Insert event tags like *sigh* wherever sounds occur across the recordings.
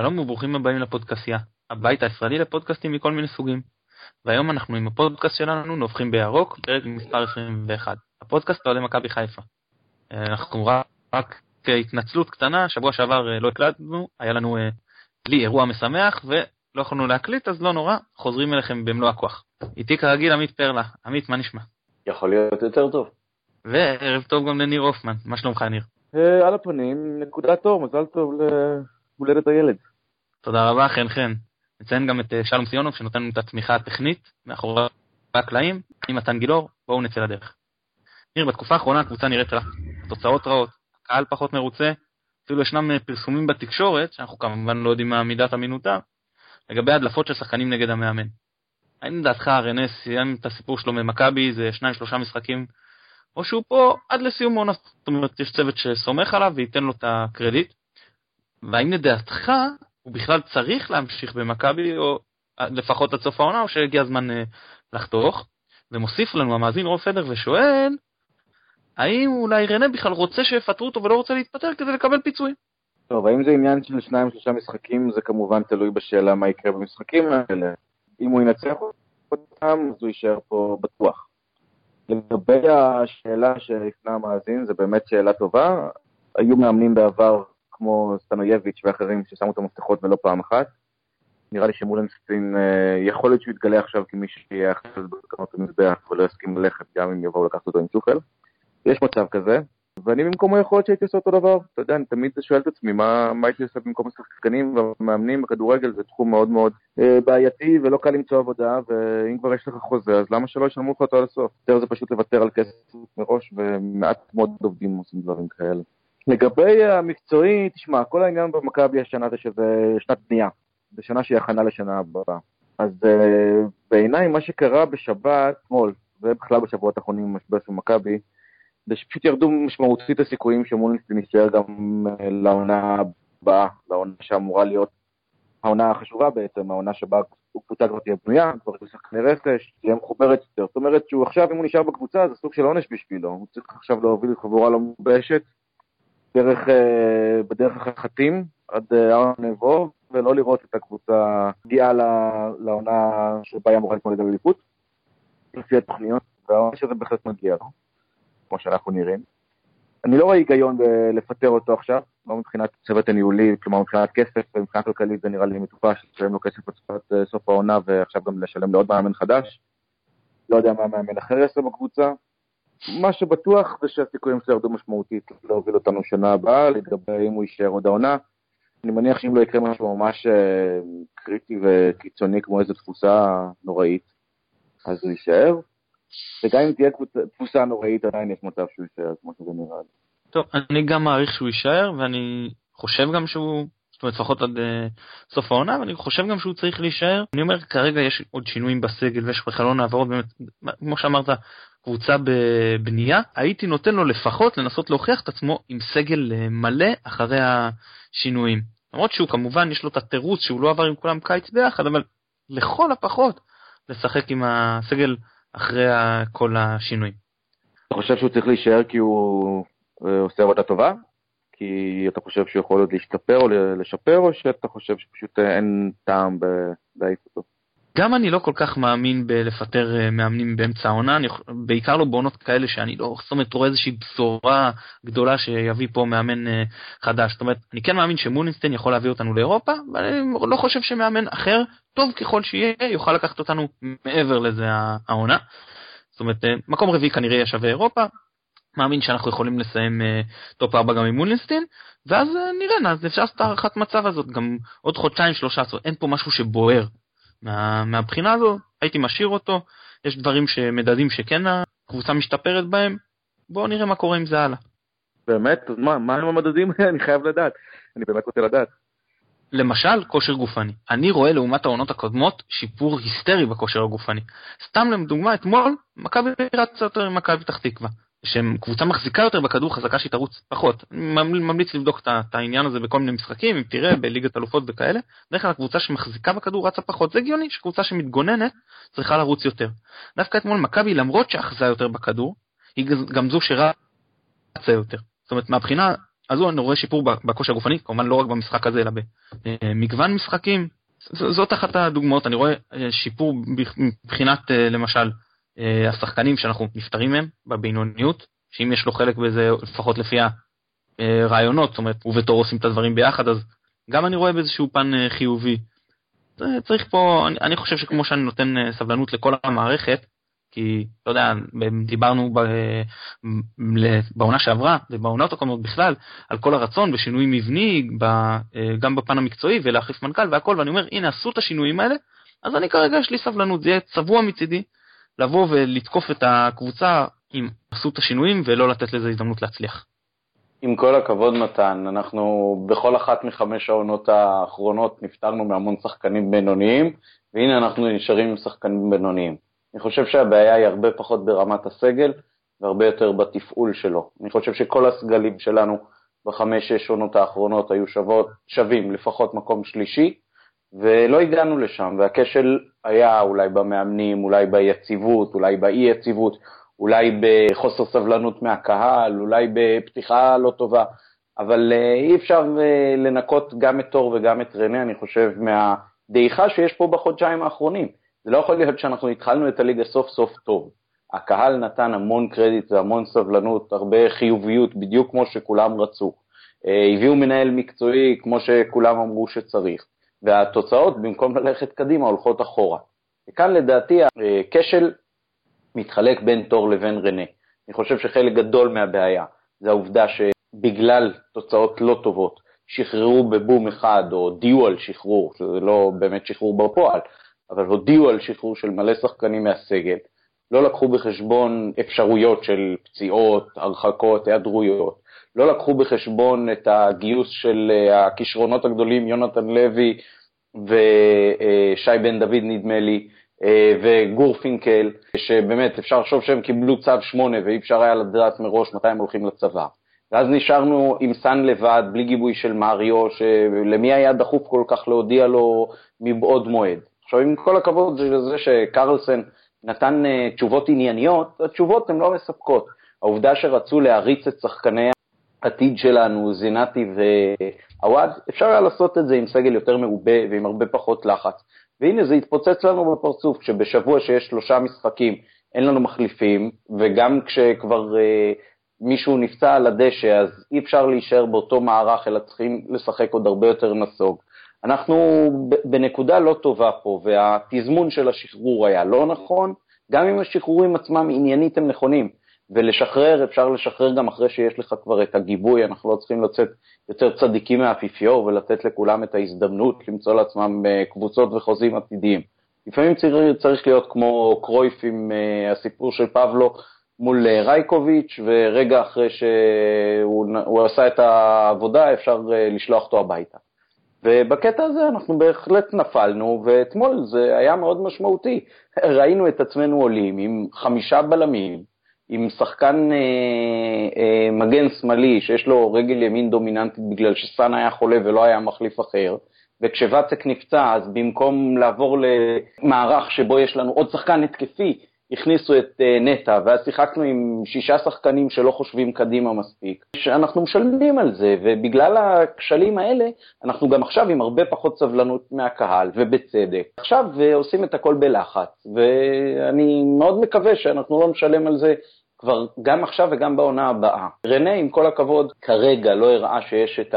שלום וברוכים הבאים לפודקאסיה, הבית הישראלי לפודקאסטים מכל מיני סוגים. והיום אנחנו עם הפודקאסט שלנו נובחים בירוק, פרק מספר 21. הפודקאסט עולה מכבי חיפה. אה, אנחנו רק, רק התנצלות קטנה, שבוע שעבר אה, לא הקלטנו, היה לנו אה, לי אירוע משמח ולא יכולנו להקליט, אז לא נורא, חוזרים אליכם במלוא הכוח. איתי כרגיל עמית פרלה. עמית, מה נשמע? יכול להיות יותר טוב. וערב טוב גם לניר הופמן, מה שלומך ניר? על הפנים, נקודת אור, מזל טוב להולדת הילד. תודה רבה, חן חן. נציין גם את שלום סיונוב שנותן לנו את התמיכה הטכנית מאחורי הקלעים, עם מתן גילאור, בואו נצא לדרך. ניר, בתקופה האחרונה הקבוצה נראית רע, תוצאות רעות, קהל פחות מרוצה, אפילו ישנם פרסומים בתקשורת, שאנחנו כמובן לא יודעים מה מידת אמינותה, לגבי הדלפות של שחקנים נגד המאמן. האם לדעתך רנס סיים את הסיפור שלו ממכבי, זה שניים שלושה משחקים, או שהוא פה עד לסיום עונה, זאת אומרת יש צוות שסומך עליו וייתן לו את הקרדיט, והאם לדעתך הוא בכלל צריך להמשיך במכבי, או לפחות עד סוף העונה, או שהגיע הזמן אה, לחתוך. ומוסיף לנו המאזין רוב פדר ושואל, האם אולי רנה בכלל רוצה שיפטרו אותו ולא רוצה להתפטר כדי לקבל פיצויים? טוב, האם זה עניין של שניים שלושה משחקים, זה כמובן תלוי בשאלה מה יקרה במשחקים האלה. אם הוא ינצח אותם, אז הוא יישאר פה בטוח. לגבי השאלה שהפנה המאזין, זו באמת שאלה טובה. היו מאמנים בעבר כמו סטנויביץ' ואחרים ששמו את המפתחות ולא פעם אחת. נראה לי שמולנסטין, אה, יכול להיות שהוא יתגלה עכשיו כמי שיהיה אחרי בתקנות המזבח ולא יסכים ללכת גם אם יבואו לקחת אותו עם צ'וחל. יש מצב כזה, ואני במקומו יכול להיות שהייתי עושה אותו דבר. אתה יודע, אני תמיד שואל את עצמי מה, מה הייתי עושה במקום השחקנים והמאמנים בכדורגל, זה תחום מאוד מאוד אה, בעייתי ולא קל למצוא עבודה, ואם כבר יש לך חוזה, אז למה שלא ישלמו לך אותו עד הסוף? יותר זה פשוט לוותר על כסף מראש, ומעט מאוד עובדים עושים דברים כאלה. לגבי המקצועי, תשמע, כל העניין במכבי השנה זה שזה שנת בנייה, זה שנה שהיא הכנה לשנה הבאה. אז uh, בעיניי מה שקרה בשבת, אתמול, ובכלל בשבועות האחרונים במשבר של מכבי, זה שפשוט ירדו משמעותית הסיכויים שמולינסטין יישאר גם uh, לעונה הבאה, לעונה שאמורה להיות העונה החשובה בעצם, העונה שבה הקבוצה כבר תהיה בנויה, כבר יהיו שחקני רכש, תהיה מחוברת יותר. זאת אומרת שהוא עכשיו, אם הוא נשאר בקבוצה, זה סוג של עונש בשבילו, הוא צריך עכשיו להוביל חבורה לא מובשת, דרך, אה, בדרך החתים עד אה, הר נבו, ולא לראות את הקבוצה מגיעה לעונה שבה היא אמורה להתמודד על אליפות, לפי התוכניות, והעונה שזה בהחלט מגיע לו, כמו שאנחנו נראים. אני לא רואה היגיון לפטר אותו עכשיו, לא מבחינת צוות הניהולי, כלומר מבחינת כסף ומבחינה כלכלית זה נראה לי מטופש, לשלם לו כסף עד אה, סוף העונה ועכשיו גם לשלם לעוד מאמן חדש. לא יודע מה מאמן אחר יעשה בקבוצה. מה שבטוח זה שהסיכויים שלו ירדו משמעותית להוביל אותנו שנה הבאה, לגבי אם הוא יישאר עוד העונה. אני מניח שאם לא יקרה משהו ממש אה, קריטי וקיצוני כמו איזו תפוסה נוראית, אז הוא יישאר. וגם אם תהיה תפוסה נוראית, עדיין יש מצב שהוא יישאר, כמו שזה נראה לי. טוב, אני גם מעריך שהוא יישאר, ואני חושב גם שהוא זאת אומרת לפחות עד uh, סוף העונה, ואני חושב גם שהוא צריך להישאר. אני אומר, כרגע יש עוד שינויים בסגל ויש בחלון העברות, באמת, כמו שאמרת, קבוצה בבנייה, הייתי נותן לו לפחות לנסות להוכיח את עצמו עם סגל uh, מלא אחרי השינויים. למרות שהוא כמובן יש לו את התירוץ שהוא לא עבר עם כולם קיץ ביחד, אבל לכל הפחות לשחק עם הסגל אחרי כל השינויים. אתה חושב שהוא צריך להישאר כי הוא אה, עושה עבודה טובה? כי אתה חושב שהוא יכול עוד להשתפר או לשפר, או שאתה חושב שפשוט אה, אין טעם להעיף אותו? גם אני לא כל כך מאמין בלפטר אה, מאמנים באמצע העונה, אני, בעיקר לא בעונות כאלה שאני לא, זאת אומרת, רואה איזושהי בשורה גדולה שיביא פה מאמן uh, חדש. זאת אומרת, אני כן מאמין שמולינסטיין יכול להביא אותנו לאירופה, ואני לא חושב שמאמן אחר, טוב ככל שיהיה, יוכל לקחת אותנו מעבר לזה העונה. זאת אומרת, מקום רביעי כנראה יהיה שווה אירופה, מאמין שאנחנו יכולים לסיים אה, top 4 גם עם מולינסטין, ואז אה, נראה, אז אפשר לעשות את הערכת מצב הזאת, גם עוד חודשיים שלושה, זאת אין פה משהו שבוער. מה, מהבחינה הזו, הייתי משאיר אותו, יש דברים שמדדים שכן הקבוצה משתפרת בהם, בואו נראה מה קורה עם זה הלאה. באמת? אז מה, מה עם המדדים האלה? *laughs* אני חייב לדעת. אני באמת רוצה לדעת. למשל, כושר גופני. אני רואה לעומת העונות הקודמות שיפור היסטרי בכושר הגופני. סתם לדוגמה, אתמול מכבי רצה יותר ממכבי פתח תקווה. שהם קבוצה מחזיקה יותר בכדור חזקה שהיא תרוץ פחות. אני ממליץ לבדוק את העניין הזה בכל מיני משחקים, אם תראה בליגת אלופות וכאלה, בדרך כלל הקבוצה שמחזיקה בכדור רצה פחות, זה הגיוני שקבוצה שמתגוננת צריכה לרוץ יותר. דווקא אתמול מכבי למרות שאחזה יותר בכדור, היא גם זו שרצה יותר. זאת אומרת מהבחינה אז אני רואה שיפור בכושר הגופני, כמובן לא רק במשחק הזה, אלא במגוון משחקים. זאת אחת הדוגמאות, אני רואה שיפור מבחינת, למשל, השחקנים שאנחנו נפטרים מהם בבינוניות, שאם יש לו חלק בזה, לפחות לפי הרעיונות, זאת אומרת, הוא ותור עושים את הדברים ביחד, אז גם אני רואה באיזשהו פן חיובי. צריך פה, אני, אני חושב שכמו שאני נותן סבלנות לכל המערכת, כי, אתה יודע, דיברנו בעונה שעברה, ובעונות הקודמות בכלל, על כל הרצון בשינוי מבני, גם בפן המקצועי, ולהחליף מנכ"ל והכל, ואני אומר, הנה, עשו את השינויים האלה, אז אני כרגע, יש לי סבלנות, זה יהיה צבוע מצידי, לבוא ולתקוף את הקבוצה אם עשו את השינויים, ולא לתת לזה הזדמנות להצליח. עם כל הכבוד, מתן, אנחנו בכל אחת מחמש העונות האחרונות נפטרנו מהמון שחקנים בינוניים, והנה אנחנו נשארים עם שחקנים בינוניים. אני חושב שהבעיה היא הרבה פחות ברמת הסגל והרבה יותר בתפעול שלו. אני חושב שכל הסגלים שלנו בחמש-שש עונות האחרונות היו שוות, שווים לפחות מקום שלישי, ולא הגענו לשם, והכשל היה אולי במאמנים, אולי ביציבות, אולי באי-יציבות, אולי בחוסר סבלנות מהקהל, אולי בפתיחה לא טובה, אבל אה, אי אפשר אה, לנקות גם את תור וגם את רנה, אני חושב, מהדעיכה שיש פה בחודשיים האחרונים. זה לא יכול להיות שאנחנו התחלנו את הליגה סוף סוף טוב. הקהל נתן המון קרדיט והמון סבלנות, הרבה חיוביות, בדיוק כמו שכולם רצו. אה, הביאו מנהל מקצועי כמו שכולם אמרו שצריך, והתוצאות, במקום ללכת קדימה, הולכות אחורה. וכאן לדעתי הכשל מתחלק בין תור לבין רנה. אני חושב שחלק גדול מהבעיה זה העובדה שבגלל תוצאות לא טובות, שחררו בבום אחד, או הודיעו על שחרור, שזה לא באמת שחרור בפועל, אבל הודיעו על שחרור של מלא שחקנים מהסגל, לא לקחו בחשבון אפשרויות של פציעות, הרחקות, היעדרויות, לא לקחו בחשבון את הגיוס של אה, הכישרונות הגדולים, יונתן לוי ושי בן דוד נדמה לי, אה, וגור פינקל, שבאמת אפשר לחשוב שהם קיבלו צו 8 ואי אפשר היה לדעת מראש מתי הם הולכים לצבא. ואז נשארנו עם סאן לבד, בלי גיבוי של מריו, שלמי היה דחוף כל כך להודיע לו מבעוד מועד. עכשיו, עם כל הכבוד לזה שקרלסן נתן תשובות ענייניות, התשובות הן לא מספקות. העובדה שרצו להריץ את שחקני העתיד שלנו, זינתי ועווד, אפשר היה לעשות את זה עם סגל יותר מעובה ועם הרבה פחות לחץ. והנה זה התפוצץ לנו בפרצוף, כשבשבוע שיש שלושה משחקים אין לנו מחליפים, וגם כשכבר uh, מישהו נפצע על הדשא, אז אי אפשר להישאר באותו מערך, אלא צריכים לשחק עוד הרבה יותר נסוג. אנחנו בנקודה לא טובה פה, והתזמון של השחרור היה לא נכון, גם אם השחרורים עצמם עניינית הם נכונים, ולשחרר, אפשר לשחרר גם אחרי שיש לך כבר את הגיבוי, אנחנו לא צריכים לצאת יותר צדיקים מהאפיפיור ולתת לכולם את ההזדמנות למצוא לעצמם אה, קבוצות וחוזים עתידיים. לפעמים צריך, צריך להיות כמו קרויף עם uh, הסיפור של פבלו מול uh, רייקוביץ', ורגע אחרי שהוא עשה את העבודה אפשר לשלוח אותו הביתה. ובקטע הזה אנחנו בהחלט נפלנו, ואתמול זה היה מאוד משמעותי. ראינו את עצמנו עולים עם חמישה בלמים, עם שחקן אה, אה, מגן שמאלי שיש לו רגל ימין דומיננטית בגלל שסאן היה חולה ולא היה מחליף אחר, וכשוואצק נפצע, אז במקום לעבור למערך שבו יש לנו עוד שחקן התקפי, הכניסו את uh, נטע, ואז שיחקנו עם שישה שחקנים שלא חושבים קדימה מספיק, שאנחנו משלמים על זה, ובגלל הכשלים האלה, אנחנו גם עכשיו עם הרבה פחות סבלנות מהקהל, ובצדק. עכשיו uh, עושים את הכל בלחץ, ואני מאוד מקווה שאנחנו לא נשלם על זה כבר גם עכשיו וגם בעונה הבאה. רנה, עם כל הכבוד, כרגע לא הראה שיש את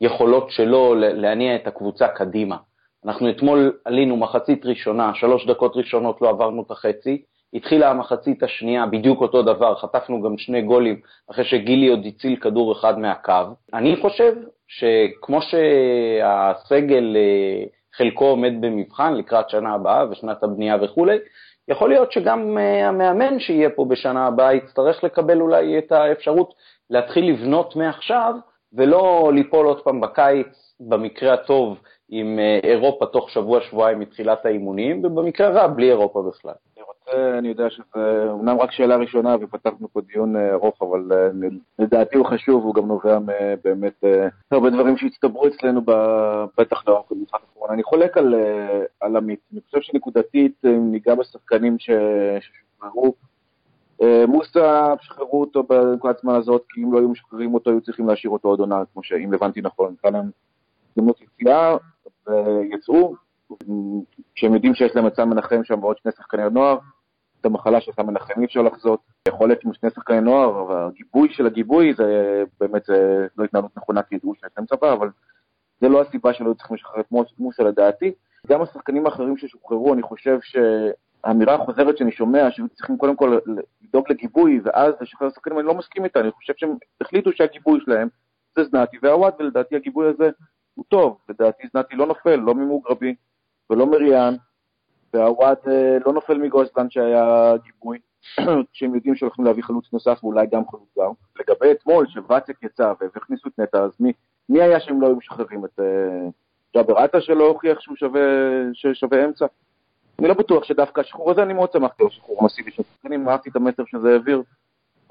היכולות שלו להניע את הקבוצה קדימה. אנחנו אתמול עלינו מחצית ראשונה, שלוש דקות ראשונות לא עברנו את החצי, התחילה המחצית השנייה, בדיוק אותו דבר, חטפנו גם שני גולים אחרי שגילי עוד הציל כדור אחד מהקו. אני חושב שכמו שהסגל אה, חלקו עומד במבחן לקראת שנה הבאה ושנת הבנייה וכולי, יכול להיות שגם אה, המאמן שיהיה פה בשנה הבאה יצטרך לקבל אולי את האפשרות להתחיל לבנות מעכשיו ולא ליפול עוד פעם בקיץ, במקרה הטוב, עם אה, אירופה תוך שבוע-שבועיים מתחילת האימונים, ובמקרה רע, בלי אירופה בכלל. אני רוצה, אני יודע שזה אומנם רק שאלה ראשונה ופתחנו פה דיון אה, ארוך, אבל לדעתי הוא חשוב, הוא גם נובע באמת הרבה דברים שהצטברו אצלנו, בטח לאורך הקורונה. אני חולק על, על עמית, אני חושב שנקודתית, אם ניגע בשחקנים ששוחררו, אה, מוסא, שחררו אותו בנקודת זמן הזאת, כי אם לא היו משחררים אותו, היו צריכים להשאיר אותו עוד עונה, כמו שאם הבנתי נכון. כאן הם הזדמנות יציאה, ויצאו, כשהם יודעים שיש להם את סם מנחם שם ועוד שני שחקני נוער, את המחלה של סם מנחם אי אפשר לחזות. יכול להיות עם שני שחקני נוער, והגיבוי של הגיבוי זה באמת זה לא התנהלות נכונה, כי ידעו שיש להם צבא, אבל זה לא הסיבה שלא צריכים לשחרר את מוסא לדעתי. גם השחקנים האחרים ששוחררו, אני חושב שהאמירה החוזרת שאני שומע, שהיו צריכים קודם כל לדאוג לגיבוי ואז לשחרר שחקנים, אני לא מסכים איתה, אני חושב שהם החליטו שהגיבוי שלהם זה זנתי ועווד, ולדעתי הגיבוי הזה הוא טוב, לדעתי זנתי לא נופל, לא ממוגרבי ולא מריאן, ועווד אה, לא נופל מגוסלנד שהיה גיבוי, *clears throat* כשהם יודעים שהולכים להביא חלוץ נוסף ואולי גם חלוץ גם. לגבי אתמול, שוואצק יצא והכניסו את נטע, אז מי, מי היה שהם לא היו משחררים את אה, ג'אבר עטה שלא הוכיח שהוא שווה, אמצע? אני לא בטוח שדווקא השחרור הזה, אני מאוד שמחתי על השחרור המסיבי של שחקנים, אהבתי את המסר שזה העביר,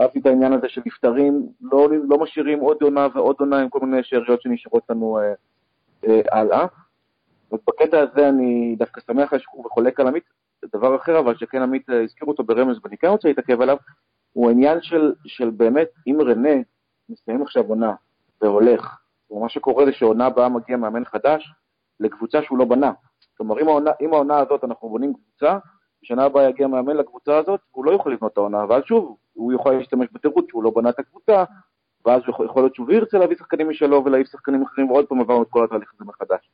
אהבתי את העניין הזה של נפטרים, לא, לא משאירים עוד עונה ועוד עונה עם כל מיני שאריות שנשארות לנו אה, אה, הלאה. ובקטע הזה אני דווקא שמח על השחרור וחולק על עמית. דבר אחר, אבל שכן עמית אה, הזכיר אותו ברמז ואני כן רוצה להתעכב עליו, הוא העניין של, של באמת, אם רנה מסיים עכשיו עונה והולך, ומה שקורה זה שעונה הבאה מגיע מאמן חדש לקבוצה שהוא לא בנה. כלומר, אם העונה, אם העונה הזאת אנחנו בונים קבוצה, בשנה הבאה יגיע מאמן לקבוצה הזאת, הוא לא יוכל לבנות את העונה, ואז שוב, הוא יכול להשתמש בתירוץ שהוא לא בנה את הקבוצה, ואז יכול, יכול להיות שהוא ירצה להביא שחקנים משלו ולהעיף שחקנים אחרים, ועוד פעם עברנו את כל התהליך הזה מחדש.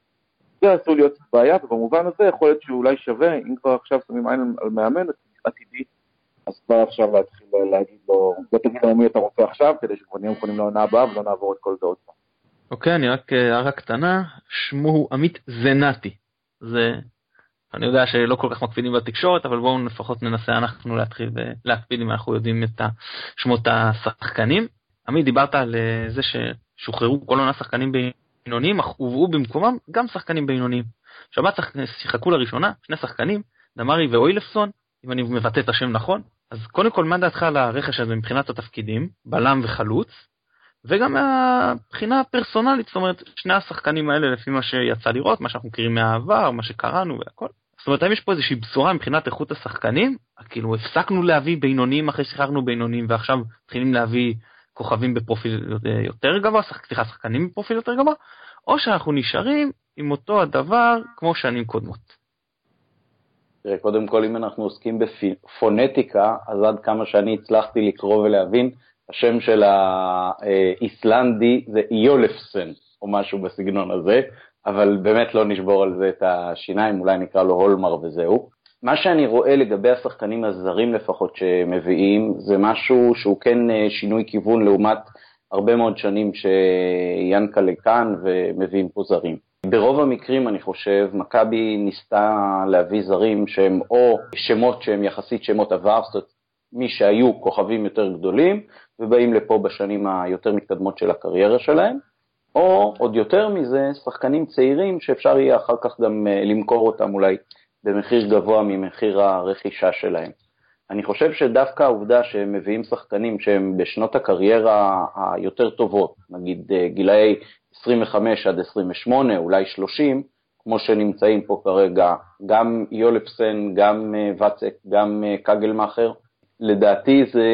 זה עשוי להיות בעיה, ובמובן הזה יכול להיות שאולי שווה, אם כבר עכשיו שמים עין על מאמן עתידי, אז כבר עכשיו להתחיל להגיד לו, בוא תגיד לנו מי אתה רוצה עכשיו, כדי שכבר נהיה מוכנים לעונה הבאה ולא נעבור את כל זה עוד פעם. אוקיי, אני רק אה, הערה קטנה, שמו הוא עמית זנתי. זה, אני יודע שלא כל כך מקפידים בתקשורת, אבל בואו לפחות ננסה אנחנו להתחיל להקפיד אם אנחנו יודעים את שמות השחקנים. עמית, דיברת על אה, זה ששוחררו כל עונה שחקנים בינוניים, אך הובאו במקומם גם שחקנים בינוניים. שבת שיחקו לראשונה שני שחקנים, דמרי ואוילפסון, אם אני מבטא את השם נכון. אז קודם כל, מה דעתך על הרכש הזה מבחינת התפקידים, בלם וחלוץ? וגם מהבחינה הפרסונלית, זאת אומרת, שני השחקנים האלה, לפי מה שיצא לראות, מה שאנחנו מכירים מהעבר, מה שקראנו והכל. זאת אומרת, האם יש פה איזושהי בשורה מבחינת איכות השחקנים? כאילו, הפסקנו להביא בינוניים אחרי ששיחקנו בינוניים, ועכשיו מתחילים להביא כוכבים בפרופיל יותר גבוה, סליחה, שחקנים בפרופיל יותר גבוה, או שאנחנו נשארים עם אותו הדבר כמו שנים קודמות. תראה, קודם כל, אם אנחנו עוסקים בפונטיקה, אז עד כמה שאני הצלחתי לקרוא ולהבין, השם של האיסלנדי זה יולפסן, או משהו בסגנון הזה, אבל באמת לא נשבור על זה את השיניים, אולי נקרא לו הולמר וזהו. מה שאני רואה לגבי השחקנים הזרים לפחות שמביאים, זה משהו שהוא כן אה, שינוי כיוון לעומת הרבה מאוד שנים שיאנקלה כאן ומביאים פה זרים. ברוב המקרים, אני חושב, מכבי ניסתה להביא זרים שהם או שמות שהם יחסית שמות עבר, זאת אומרת, מי שהיו כוכבים יותר גדולים, ובאים לפה בשנים היותר מתקדמות של הקריירה שלהם, או עוד יותר מזה, שחקנים צעירים שאפשר יהיה אחר כך גם אה, למכור אותם אולי במחיר גבוה ממחיר הרכישה שלהם. אני חושב שדווקא העובדה שהם מביאים שחקנים שהם בשנות הקריירה היותר טובות, נגיד אה, גילאי 25 עד 28, אולי 30, כמו שנמצאים פה כרגע, גם יולפסן, גם אה, ואצק, גם קגלמאכר, לדעתי זה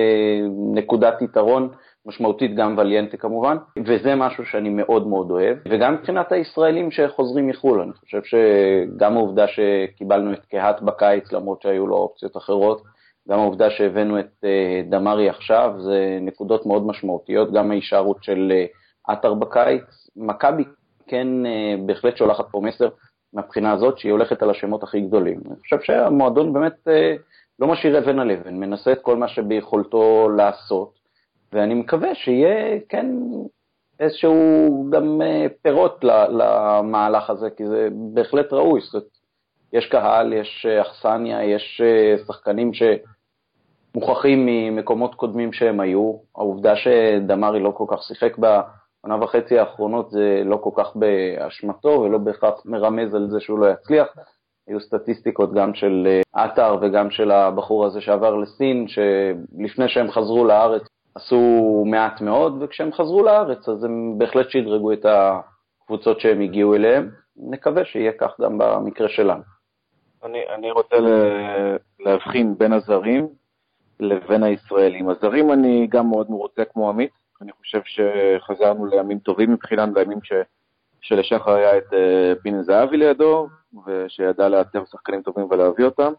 נקודת יתרון משמעותית גם וליאנטה כמובן, וזה משהו שאני מאוד מאוד אוהב, וגם מבחינת הישראלים שחוזרים מחו"ל, אני חושב שגם העובדה שקיבלנו את קהת בקיץ, למרות שהיו לו אופציות אחרות, גם העובדה שהבאנו את אה, דמארי עכשיו, זה נקודות מאוד משמעותיות, גם ההישארות של אה, עטר בקיץ. מכבי כן אה, בהחלט שולחת פה מסר מהבחינה הזאת, שהיא הולכת על השמות הכי גדולים. אני חושב שהמועדון באמת לא משאיר אבן על אבן, מנסה את כל מה שביכולתו לעשות, ואני מקווה שיהיה, כן, איזשהו גם אה, פירות למהלך הזה, כי זה בהחלט ראוי. זאת יש קהל, יש אה, אכסניה, יש אה, שחקנים שמוכחים ממקומות קודמים שהם היו. העובדה שדמרי לא כל כך שיחק בעונה וחצי האחרונות זה לא כל כך באשמתו ולא בהכרח מרמז על זה שהוא לא יצליח. היו סטטיסטיקות גם של עטר וגם של הבחור הזה שעבר לסין, שלפני שהם חזרו לארץ עשו מעט מאוד, וכשהם חזרו לארץ אז הם בהחלט שדרגו את הקבוצות שהם הגיעו אליהן. נקווה שיהיה כך גם במקרה שלנו. אני, אני רוצה להבחין בין הזרים לבין הישראלים. הזרים אני גם מאוד מרוצה כמו עמית, אני חושב שחזרנו לימים טובים מבחינת, לימים ש... שלשחר היה את פיני אה, זהבי לידו, ושידע לאתר שחקנים טובים ולהביא אותם.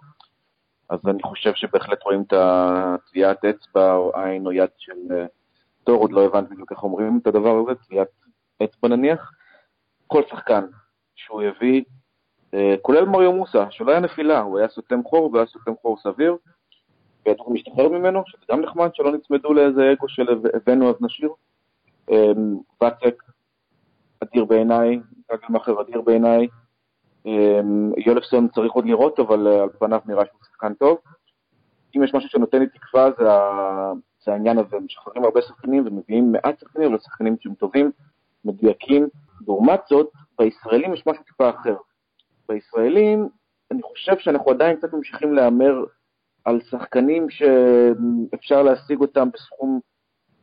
אז אני חושב שבהחלט רואים את הטביעת אצבע או עין או יד של תור, עוד לא הבנתי בדיוק איך אומרים את הדבר הזה, טביעת אצבע נניח. כל שחקן שהוא הביא, אה, כולל מריו מוסה, שלא היה נפילה, הוא היה סותם חור והיה סותם חור סביר, וידעו להשתחרר ממנו, שזה גם נחמד, שלא נצמדו לאיזה אגו של הבאנו אז נשאיר. אה, ואצק, אדיר בעיניי, גגלמאכר אדיר בעיניי. אה, יולפסון צריך עוד לראות, אבל על פניו נראה שהוא שחקן טוב. אם יש משהו שנותן לי תקווה זה העניין הזה, משחררים הרבה שחקנים ומביאים מעט שחקנים, אבל שחקנים שהם טובים, מדויקים. לעומת זאת, בישראלים יש משהו טיפה אחר. בישראלים, אני חושב שאנחנו עדיין קצת ממשיכים להמר על שחקנים שאפשר להשיג אותם בסכום...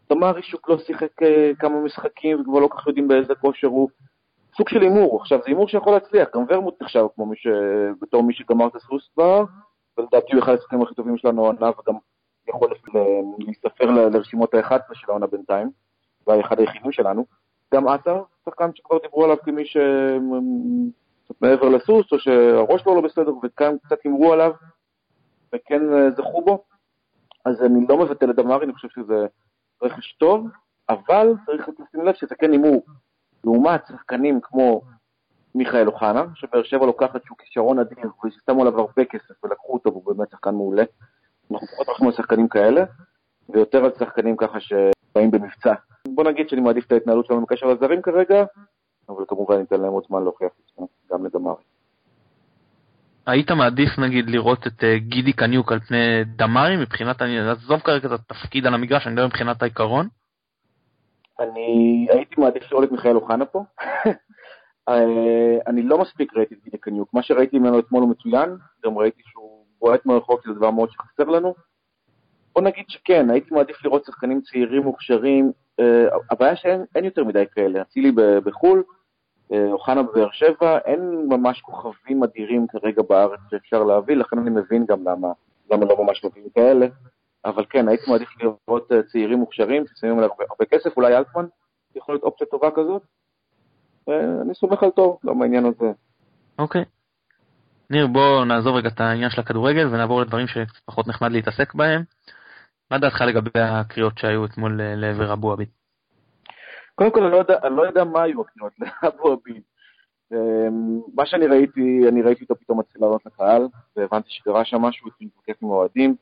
תמרי שוק לא שיחק אה, כמה משחקים וכבר לא כל כך יודעים באיזה כושר הוא. סוג של הימור, עכשיו זה הימור שיכול להצליח, גם ורמוט נחשב כמו מי ש... בתור מי שגמר את הסוס כבר, ולדעתי הוא אחד השחקנים הכי טובים שלנו העונה וגם יכול להסתפר לרשימות ה-11 של העונה בינתיים, והיה אחד היחידים שלנו. גם עטר, שחקן שכבר דיברו עליו כמי שמעבר לסוס, או שהראש שלו לא בסדר, וכאן קצת הימרו עליו, וכן אה, זכו בו. אז אני לא מבטל את דמרי, אני חושב שזה רכש טוב, אבל צריך לשים לב שזה כן הימור. לעומת שחקנים כמו מיכאל אוחנה, שבאר שבע לוקחת שהוא כישרון אדיר, וששמו עליו הרבה כסף ולקחו אותו, והוא באמת שחקן מעולה. אנחנו פחות הולכים על שחקנים כאלה, ויותר על שחקנים ככה שבאים במבצע. בוא נגיד שאני מעדיף את ההתנהלות שלנו בקשר לזרים כרגע, אבל כמובן ניתן להם עוד זמן להוכיח את זה, גם לדמרי. היית מעדיף נגיד לראות את uh, גידי קניוק על פני דמרי מבחינת, אני עזוב כרגע את התפקיד על המגרש, אני מדבר מבחינת העיקרון? אני הייתי מעדיף לראות את מיכאל אוחנה פה. *laughs* אה, אני לא מספיק ראיתי את גידי קניוק, מה שראיתי ממנו אתמול הוא מצוין, גם ראיתי שהוא בועט מרחוק, שזה דבר מאוד שחסר לנו. בוא נגיד שכן, הייתי מעדיף לראות שחקנים צעירים מוכשרים. Uh, הבעיה שאין יותר מדי כאלה. אצילי בחו"ל, אה, אוחנה בבאר שבע, אין ממש כוכבים אדירים כרגע בארץ שאפשר להביא, לכן אני מבין גם למה, למה לא ממש מביאים כאלה. אבל כן, הייתי מעדיף לראות uh, צעירים מוכשרים ששמים עליהם הרבה, הרבה כסף, אולי אלטמן יכול להיות אופציה טובה כזאת. Uh, אני סומך על טוב, לא בעניין הזה. אוקיי. Okay. ניר, בוא נעזוב רגע את העניין של הכדורגל ונעבור לדברים שפחות נחמד להתעסק בהם. מה דעתך לגבי הקריאות שהיו אתמול לעבר אבו עביד? קודם כל, אני לא יודע, אני לא יודע מה היו הקריאות לאבו עביד. אמ, מה שאני ראיתי, אני ראיתי אותו פתאום מתחיל לעלות לקהל, והבנתי שקרה שם משהו, התחיל להתווכח עם האוהדים,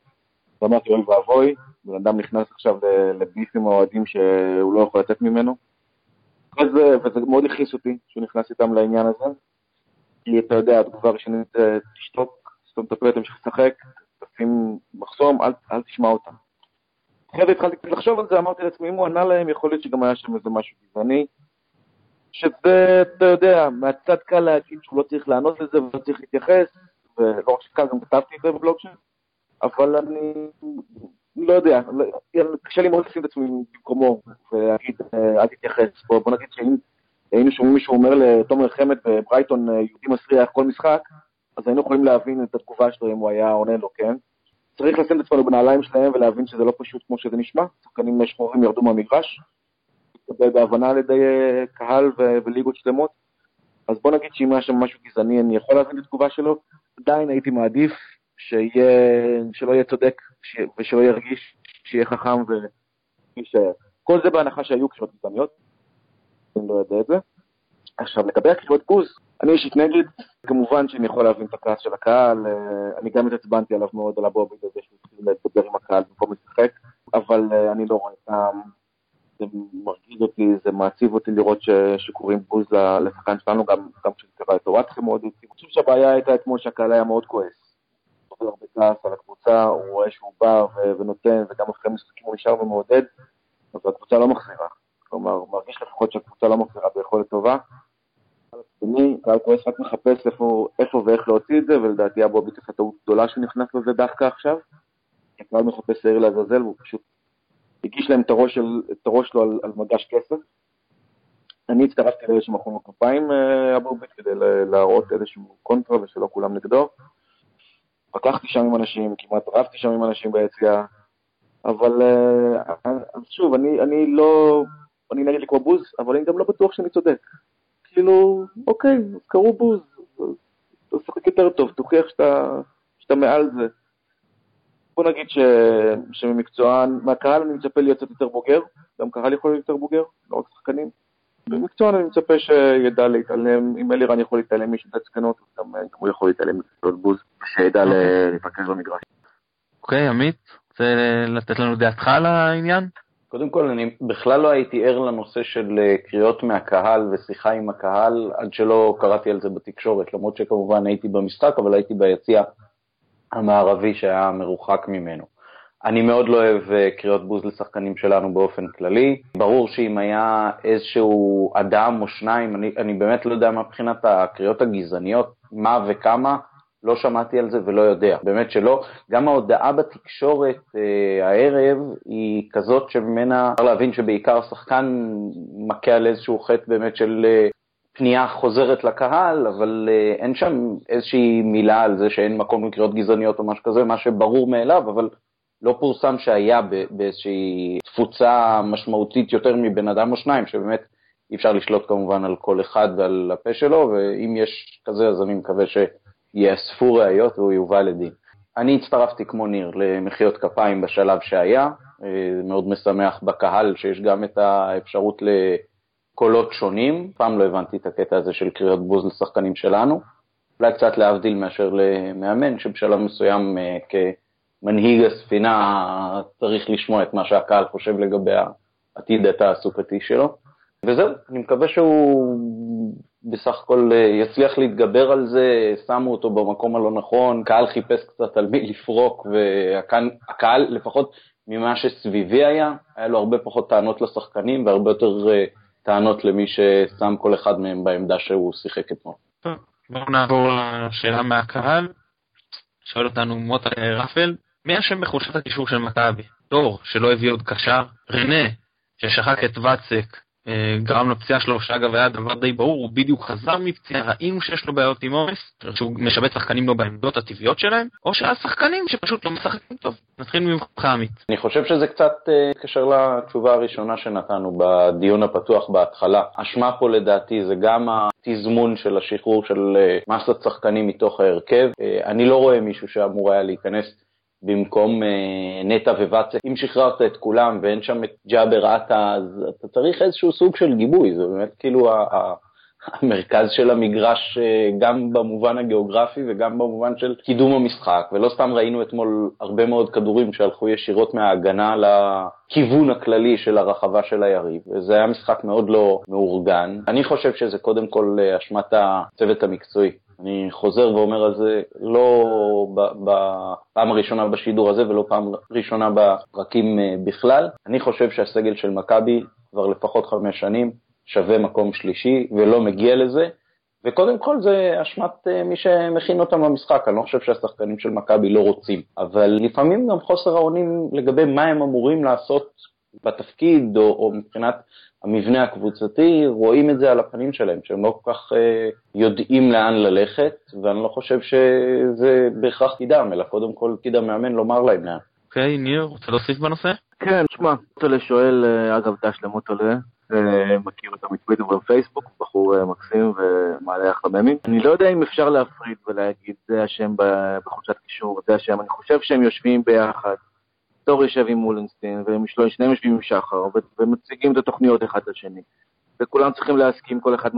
ואמרתי, אוי ואבוי, בן אדם נכנס עכשיו לביף עם האוהדים שהוא לא יכול לצאת ממנו. וזה, וזה מאוד הכעיס אותי שהוא נכנס איתם לעניין הזה, כי אתה יודע, התגובה הראשונית, תשתוק, סתום את הפה, תמשיך לשחק, תשים מחסום, אל, אל תשמע אותם. אחרי זה התחלתי קצת לחשוב על זה, אמרתי לעצמי, אם הוא ענה להם, יכול להיות שגם היה שם איזה משהו גזעני. שזה, אתה יודע, מהצד קל להגיד שהוא לא צריך לענות לזה ולא צריך להתייחס, ולא רק שקל, גם כתבתי את זה בבלוג שלי, אבל אני לא יודע, קשה לי מאוד לשים את עצמי במקומו ולהגיד, אל תתייחס. בוא, בוא נגיד שאם היינו שומעים מישהו אומר לתומר חמד בברייטון, יהודי מסריח כל משחק, אז היינו יכולים להבין את התגובה שלו אם הוא היה עונה לו, כן? צריך לשים את עצמנו בנעליים שלהם ולהבין שזה לא פשוט כמו שזה נשמע. שחקנים שחורים ירדו מהמגרש, התקבל בהבנה על ידי אה, קהל ו- וליגות שלמות. אז בוא נגיד שאם היה שם משהו גזעני, אני יכול להבין את התגובה שלו. עדיין הייתי מעדיף שיהיה, שלא יהיה צודק ש... ושלא ירגיש שיהיה חכם ויישאר. כל זה בהנחה שהיו קריאות גזעניות, אני לא יודע את זה. עכשיו, לגבי הקריאות בוז, אני אישית נגד, כמובן שאני יכול להבין את הכעס של הקהל, אה, אני גם התעצבנתי עליו מאוד, על הבובי הזה שהוא התחיל לדבר עם הקהל במקום לשחק, אבל אה, אני לא רואה טעם, זה מרגיז אותי, זה מעציב אותי לראות ש, שקוראים בוז לשחקן שלנו, גם, גם כשזה קרה את אורטכם מאוד. אני חושב שהבעיה הייתה אתמול שהקהל היה מאוד כועס. הוא הרבה כעס על הקבוצה, הוא רואה שהוא בא ונותן, וגם אחרי משחקים הוא נשאר ומעודד, אבל הקבוצה לא מחזירה. כלומר, מרגיש לפחות שהקבוצה לא מחזירה ביכולת טובה. עצמי, קהל כועס רק מחפש איפה, איפה ואיך להוציא את זה, ולדעתי אבו עביד עשה טעות גדולה שהוא נכנס לזה דווקא עכשיו. הקהל מחפש שעיר לעזאזל, והוא פשוט הגיש להם את הראש, של, את הראש שלו על, על מגש כסף. אני הצטרפתי לאלה שמחאו אה, אבו עביד כדי להראות איזשהו קונטרה ושלא כולם נגדו. פתחתי שם עם אנשים, כמעט רבתי שם עם אנשים ביציאה, אבל אה, שוב, אני, אני לא, אני נגד לקרוא בוז, אבל אני גם לא בטוח שאני צודק. כאילו, אוקיי, אז קראו בוז, תשחק יותר טוב, תוכיח שאתה, שאתה מעל זה. בוא נגיד ש, שממקצוען, מהקהל אני מצפה להיות קצת יותר בוגר, גם קהל יכול להיות יותר בוגר, לא רק שחקנים. במקצוען אני מצפה שידע להתעלם, אם אלירן יכול להתעלם משתי סכנות, גם הוא יכול להתעלם מקצועות בוז, ושידע אוקיי. להתרכז במגרש. אוקיי, עמית, רוצה לתת לנו דעתך על העניין? קודם כל, אני בכלל לא הייתי ער לנושא של אה, קריאות מהקהל ושיחה עם הקהל עד שלא קראתי על זה בתקשורת, למרות שכמובן הייתי במשחק, אבל הייתי ביציע המערבי שהיה מרוחק ממנו. אני מאוד לא אוהב אה, קריאות בוז לשחקנים שלנו באופן כללי. ברור שאם היה איזשהו אדם או שניים, אני, אני באמת לא יודע מה מבחינת הקריאות הגזעניות, מה וכמה, לא שמעתי על זה ולא יודע, באמת שלא. גם ההודעה בתקשורת אה, הערב היא כזאת שממנה אפשר להבין שבעיקר השחקן מכה על איזשהו חטא באמת של אה, פנייה חוזרת לקהל, אבל אה, אין שם איזושהי מילה על זה שאין מקום לקריאות גזעניות או משהו כזה, מה שברור מאליו, אבל לא פורסם שהיה באיזושהי תפוצה משמעותית יותר מבן אדם או שניים, שבאמת אי אפשר לשלוט כמובן על כל אחד ועל הפה שלו, ואם יש כזה אז אני מקווה שיאספו ראיות והוא יובא לדין. אני הצטרפתי כמו ניר למחיאות כפיים בשלב שהיה, אה, מאוד משמח בקהל שיש גם את האפשרות לקולות שונים, פעם לא הבנתי את הקטע הזה של קריאות בוז לשחקנים שלנו, אולי קצת להבדיל מאשר למאמן, שבשלב מסוים אה, כ... מנהיג הספינה צריך לשמוע את מה שהקהל חושב לגבי העתיד התעסוקתי שלו. וזהו, אני מקווה שהוא בסך הכל אה, יצליח להתגבר על זה, שמו אותו במקום הלא נכון, קהל חיפש קצת על מי לפרוק, והקהל, לפחות ממה שסביבי היה, היה לו הרבה פחות טענות לשחקנים והרבה יותר אה, טענות למי ששם כל אחד מהם בעמדה שהוא שיחק אתמול. בואו נעבור לשאלה מהקהל. שואל אותנו מוטה רפל, מי אשם בחולשת הקישור של מכבי? דור, שלא הביא עוד קשר? רנה, ששחק את ואצק, גרם לפציעה שלו, שאגב היה דבר די ברור, הוא בדיוק חזר מפציעה, ראינו שיש לו בעיות עם עומס, שהוא משבץ שחקנים לו בעמדות הטבעיות שלהם, או שהשחקנים שפשוט לא משחקים טוב. נתחיל ממך עמית. אני חושב שזה קצת אה, לתשובה הראשונה שנתנו בדיון הפתוח בהתחלה. אשמה פה לדעתי זה גם התזמון של השחרור של אה, מסת שחקנים מתוך ההרכב. אני לא רואה מישהו שאמור היה להיכנס במקום אה, נטע וואטסאפ. אם שחררת את כולם ואין שם את ג'אבר עטה, אז אתה צריך איזשהו סוג של גיבוי, זה באמת כאילו המרכז של המגרש אה, גם במובן הגיאוגרפי וגם במובן של קידום המשחק, ולא סתם ראינו אתמול הרבה מאוד כדורים שהלכו ישירות מההגנה לכיוון הכללי של הרחבה של היריב, וזה היה משחק מאוד לא מאורגן. אני חושב שזה קודם כל אה, אשמת הצוות המקצועי. אני חוזר ואומר על זה לא בפעם הראשונה בשידור הזה ולא פעם ראשונה בפרקים אה, בכלל. אני חושב שהסגל של מכבי כבר לפחות חמש שנים שווה מקום שלישי ולא מגיע לזה, וקודם כל זה אשמת אה, מי שמכין אותם למשחק, אני לא חושב שהשחקנים של מכבי לא רוצים, אבל לפעמים גם חוסר האונים לגבי מה הם אמורים לעשות בתפקיד או, או מבחינת המבנה הקבוצתי, רואים את זה על הפנים שלהם, שהם לא כל כך אה, יודעים לאן ללכת, ואני לא חושב שזה בהכרח תפקידם, אלא קודם כל תפקיד המאמן לומר להם לאן. אוקיי, okay, ניר, רוצה להוסיף בנושא? כן, תשמע, מוטולה שואל, אה, אגב, דש למוטולה, אה, מכיר אותו מטוויטר ובפייסבוק, בחור אה, מקסים ומעלה אחלה ממים. אני לא יודע אם אפשר להפריד ולהגיד, זה השם בחולשת קישור, זה השם, אני חושב שהם יושבים ביחד. דור יושב עם מולנסטיין, ושניהם יושבים עם שחר, ומציגים את התוכניות אחד לשני. וכולם צריכים להסכים, כל אחד מה...